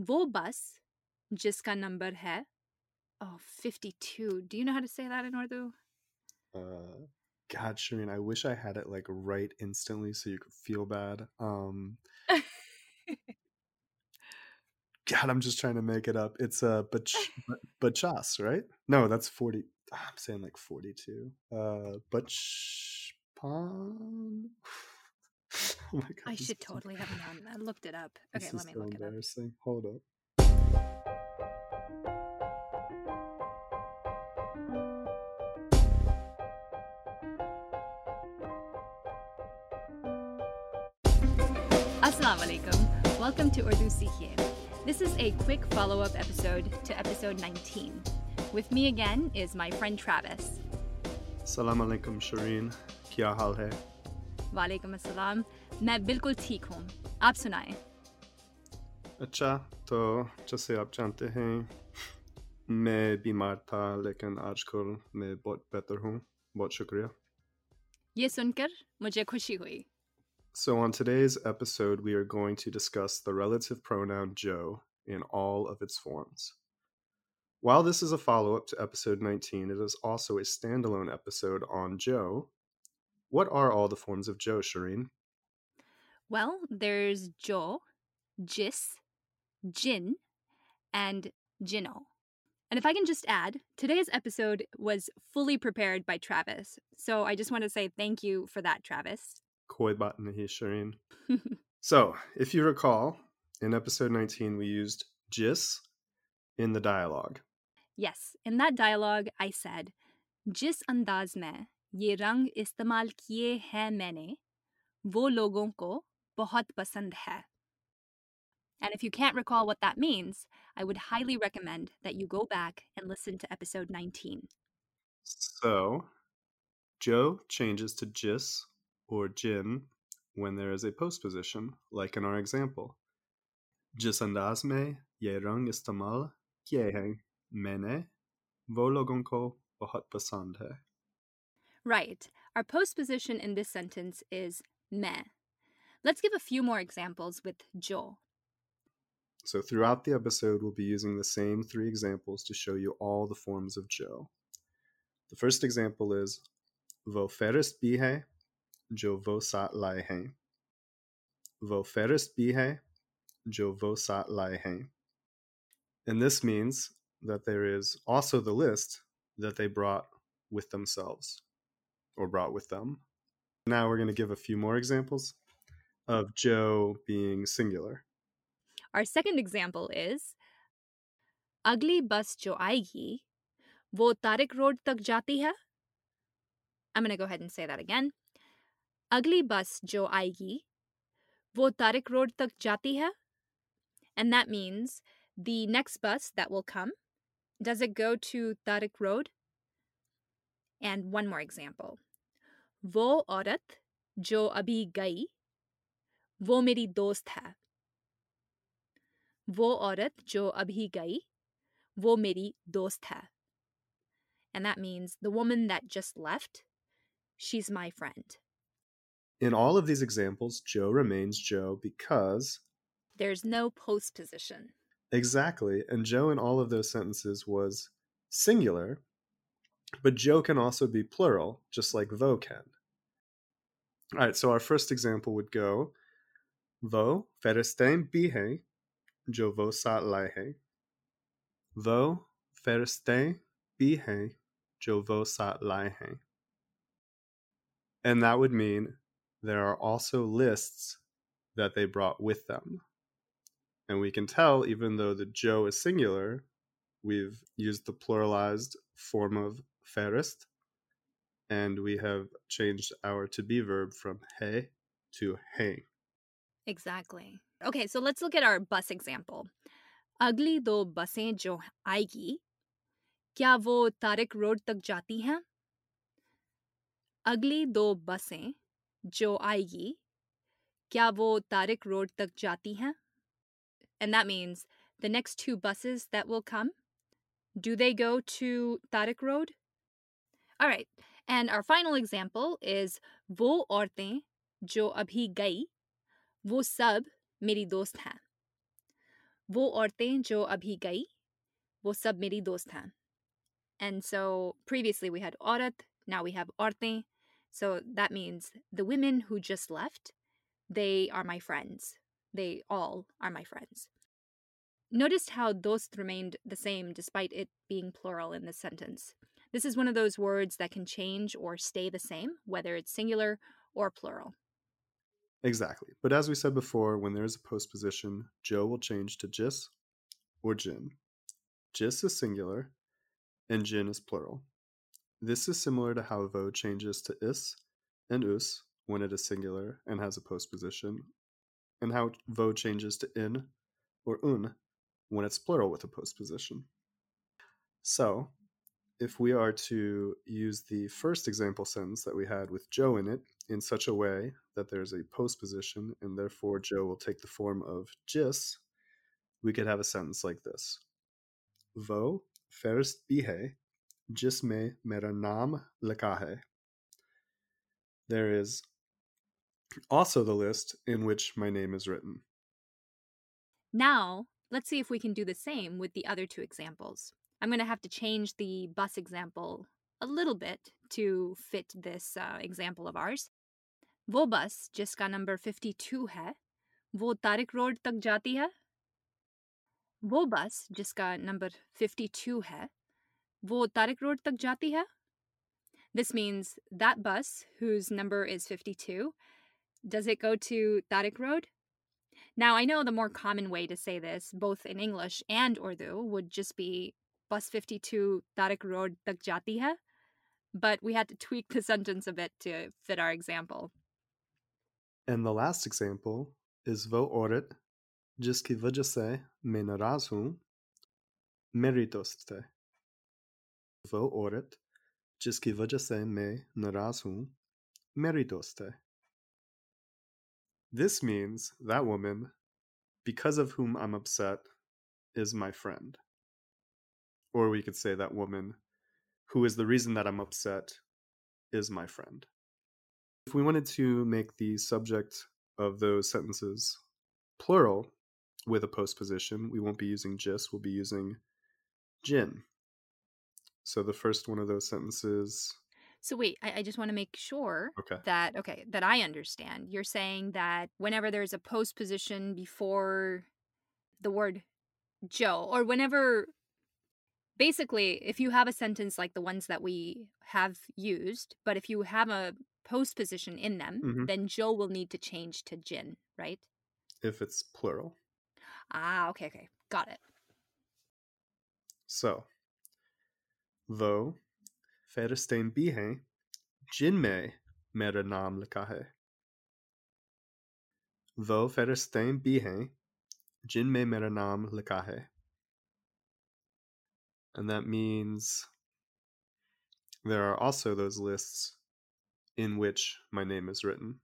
वो बस जिसका नंबर है oh 52 do you know how to say that in urdu Uh, God, Shireen, I wish I had it like right instantly so you could feel bad. Um, God, I'm just trying to make it up. It's uh, bach, ba- bachas, right? No, that's 40. I'm saying like 42. Uh, bachpan. Oh Oh my God. i should totally have known i looked it up This okay is let me so look it up embarrassing. Hold up. Assalamu alaikum. Welcome to Urdu Sikhiye. This is a quick follow up episode to episode 19. With me again is my friend Travis. Salam alaikum, Shireen. Kya hal hai? Walaikum assalam. मैं बिल्कुल ठीक हूँ आप सुनाएं अच्छा तो जैसे आप जानते हैं मैं बीमार था लेकिन आजकल मैं बहुत बेहतर हूँ बहुत शुक्रिया ये सुनकर मुझे खुशी हुई So on today's episode we are going to discuss the relative pronoun Joe in all of its forms. While this is a follow-up to episode 19, it is also a standalone episode on Joe. What are all the forms of Joe, Shireen? Well, there's jo, jis, jin, and jino. And if I can just add, today's episode was fully prepared by Travis. So I just want to say thank you for that, Travis. Koi button Shireen. so, if you recall, in episode 19, we used jis in the dialogue. Yes, in that dialogue, I said, Jis andaz mein ye rang istemal kiye hai maine, wo logon ko बहुत पसंद है And if you can't recall what that means, I would highly recommend that you go back and listen to episode 19. So, Joe changes to jis or jin when there is a postposition, like in our example. Jis andaz mein ye rang istemal kiye hain maine wo logon ko bahut pasand hai. Right. Our postposition in this sentence is me. Let's give a few more examples with jo. So, throughout the episode, we'll be using the same three examples to show you all the forms of Joe. The first example is Vo ferist bhi hai, jo vo sat lai. Vo ferist bhi hai, jo vo sat. And this means that there is also the list that they brought with themselves or brought with them. Now we're going to give a few more examples of Joe being singular. Our second example is "Ugly bus Jo जो आएगी Tariq Road tak jati hai." I'm going to go ahead and say that again. "Ugly bus Jo आएगी vo Tariq Road tak jati hai," And that means the next bus that will come does it go to Tariq Road? And one more example. वो औरत jo abhi gai वो मेरी दोस्त है वो औरत जो अभी गई वो मेरी दोस्त है and that means the woman that just left she's my friend In all of these examples, Joe remains Joe because there's no postposition exactly, and Joe in all of those sentences was singular, but Joe can also be plural, just like vo can. All right, so our first example would go Vo ferestain bihe, jo vo sat laihe. Vo ferestain bihe, jo vo sat laihe. And that would mean there are also lists that they brought with them. And we can tell, even though the jo is singular, we've used the pluralized form of ferest, and we have changed our to be verb from he to he. Exactly. Okay, so let's look at our bus example. Agli do busain jo aayegi, kya wo Tariq Road tak jaati hain? Agli do busain jo aayegi, kya wo Tariq Road tak jaati hain? And that means the next two buses that will come, do they go to Tariq Road? All right. And our final example is wo orte jo abhi gayi वो सब मेरी दोस्त हैं वो औरतें जो अभी गई वो सब मेरी दोस्त हैं and so previously we had औरत now we have औरतें so that means the women who just left they are my friends they all are my friends notice how dost remained the same despite it being plural in this sentence this is one of those words that can change or stay the same whether it's singular or plural Exactly. But as we said before, when there is a postposition, Joe will change to jis or jin. Jis is singular and jin is plural. This is similar to how vo changes to is and us when it is singular and has a postposition, and how vo changes to in or un when it's plural with a postposition. So, if we are to use the first example sentence that we had with Joe in it in such a way that there's a postposition and therefore Joe will take the form of jis, we could have a sentence like this. Vo first bihe jis me mera naam likha. There is also the list in which my name is written. Now, let's see if we can do the same with the other two examples. I'm going to have to change the bus example a little bit to fit this uh, example of ours. वो बस जिसका number 52 है वो Tariq road तक जाती है वो बस जिसका नंबर 52 है वो तारिक रोड तक जाती है This means that bus whose number is 52 does it go to Tariq Road? Now, I know the more common way to say this, both in English and Urdu, would just be bus 52 Tariq Road tak jati hai, but we had to tweak the sentence a bit to fit our example. And the last example is vo orit jiski vajase me नाराज हूँ मेरी "vo orit, jiski vajase जिसकी वजह से मैं नाराज This means that woman, because of whom I'm upset, is my friend. Or we could say that woman, who is the reason that I'm upset, is my friend. If we wanted to make the subject of those sentences plural with a postposition, we won't be using jis, we'll be using jin. So the first one of those sentences. So wait, I, I just want to make sure Okay. that okay that I understand. You're saying that whenever there's a postposition before the word Joe, or whenever basically, if you have a sentence like the ones that we have used, but if you have a post position in them, mm-hmm. then Joe will need to change to Jin, right? If it's plural. Ah, okay, okay. Got it. So, though Ferstein bihe, Jin me mera naam likha hai. Though Ferstein bihe, Jin me mera naam likha hai. And that means there are also those lists in which my name is written.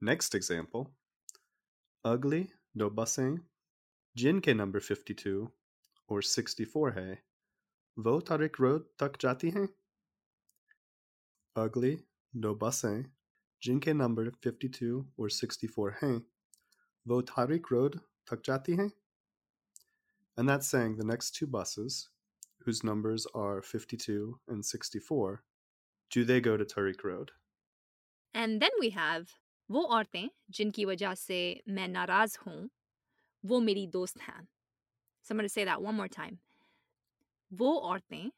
Next example Ugly do bassin, Jinke number 52 or 64 hai, vo tariq road tak jati hai? Ugly do bassin, Jinke number 52 or 64 hai, vo tariq road tak jati hai? and that's saying the next two buses whose numbers are 52 and 64 do they go to Tariq Road And then we have वो औरतें जिनकी वजह से मैं नाराज हूँ वो मेरी दोस्त हैं So I'm going to say that one more time. वो औरतें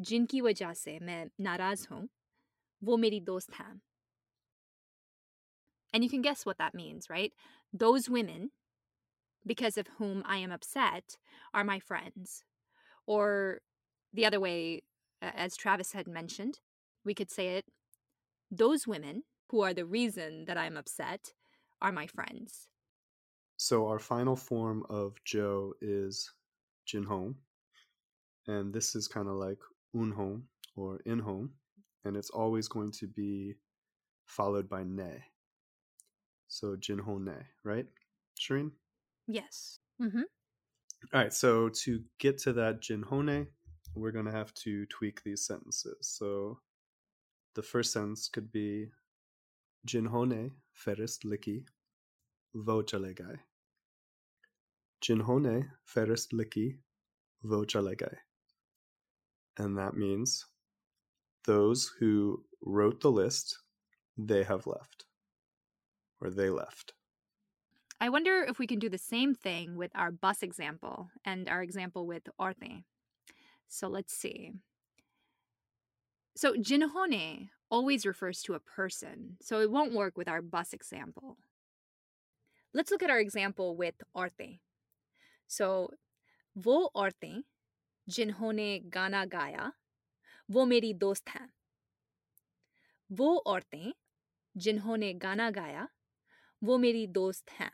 जिनकी वजह से मैं नाराज हूँ वो मेरी दोस्त हैं And you can guess what that means, right? Those women, because of whom I am upset, are my friends. Or the other way, as Travis had mentioned, we could say it those women who are the reason that I'm upset are my friends. So our final form of Joe is Jinhong. And this is kind of like Unhong or Inhong. And it's always going to be followed by ne. So Jinhong ne, right? Shireen? Yes. Mm-hmm. All right, so to get to that Jinhone, we're going to have to tweak these sentences. So the first sentence could be Jinhone ferist liki vo chale gai. Jinhone ferist liki vochalegai. And that means those who wrote the list, they have left. Or they left. I wonder if we can do the same thing with our bus example and our example with orte. So let's see. So jinhone always refers to a person, so it won't work with our bus example. Let's look at our example with orte. So वो औरतें जिन्होंने गाना गाया वो मेरी दोस्त हैं वो औरतें जिन्होंने गाना गाया वो मेरी दोस्त हैं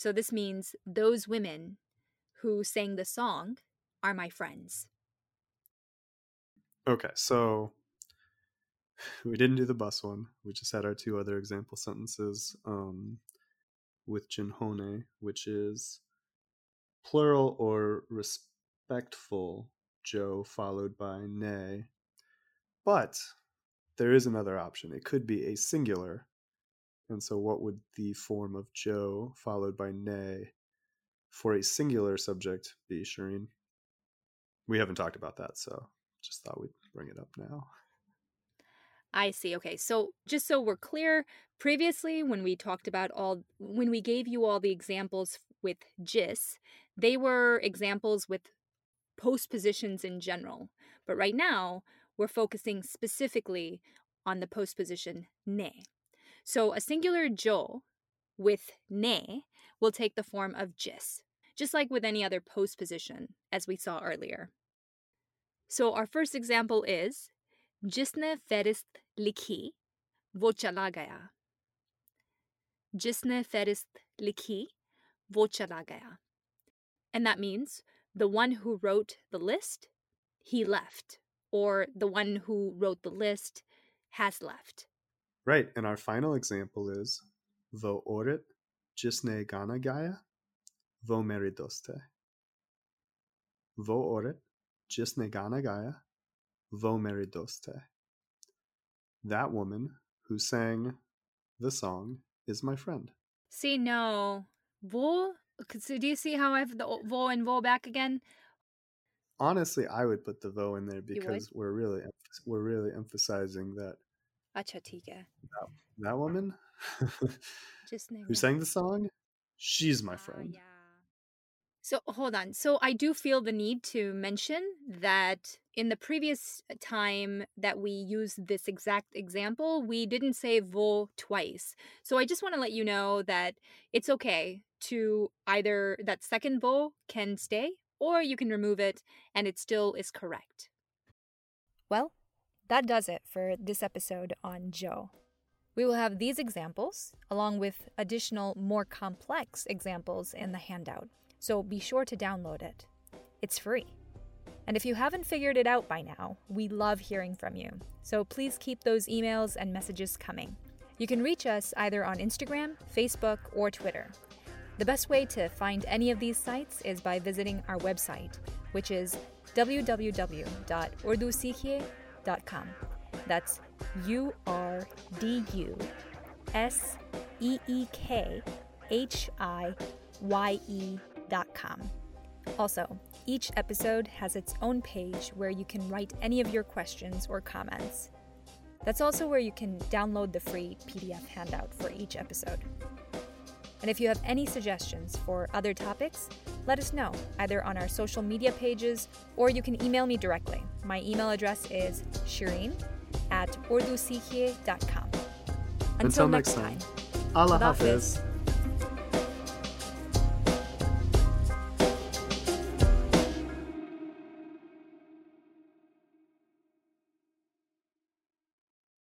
so this means those women who sang the song are my friends. Okay, so we didn't do the bus one. We just had our two other example sentences um, with jinhone, which is plural or respectful Joe followed by ne. But there is another option. It could be a singular. And so, what would the form of Joe followed by ne for a singular subject be, Shireen? We haven't talked about that, so just thought we'd bring it up now. I see. Okay. So, just so we're clear, previously when we talked about all, when we gave you all the examples with JIS, they were examples with postpositions in general. But right now, we're focusing specifically on the postposition ne. So a singular jo with ne will take the form of jis, just like with any other postposition, as we saw earlier. So our first example is jisne ferist liki, wo chala gaya. Jisne ferist liki, wo chala gaya. And that means the one who wrote the list, he left, or the one who wrote the list has left. Right, and our final example is Vo orit jisne gana gaya vo meridoste. Vo orit jisne gana gaya vo meridoste. That woman who sang the song is my friend. see no vo so do you see how i've the vo and vo back again Honestly, I would put the vo in there because we're really we're really emphasizing that acha theek hai that woman जिसने who sang the song, she's my Ah, friend. yeah. So hold on. So I do feel the need to mention that in the previous time that we used this exact example, we didn't say vo twice. So I just want to let you know that it's okay to either that second vo can stay or you can remove it and it still is correct. Well, that does it for this episode on Joe. We will have these examples, along with additional, more complex examples in the handout, so be sure to download it. It's free. And if you haven't figured it out by now, we love hearing from you, so please keep those emails and messages coming. You can reach us either on Instagram, Facebook, or Twitter. The best way to find any of these sites is by visiting our website, which is www.urduseekhiye.com. That's U R D U S E E K H I Y E dot com. Also, each episode has its own page where you can write any of your questions or comments. That's also where you can download the free PDF handout for each episode. And if you have any suggestions for other topics, let us know either on our social media pages or you can email me directly. My email address is shireen at urduseekhiye.com. Until, Until next time. time. Allah. Hafiz.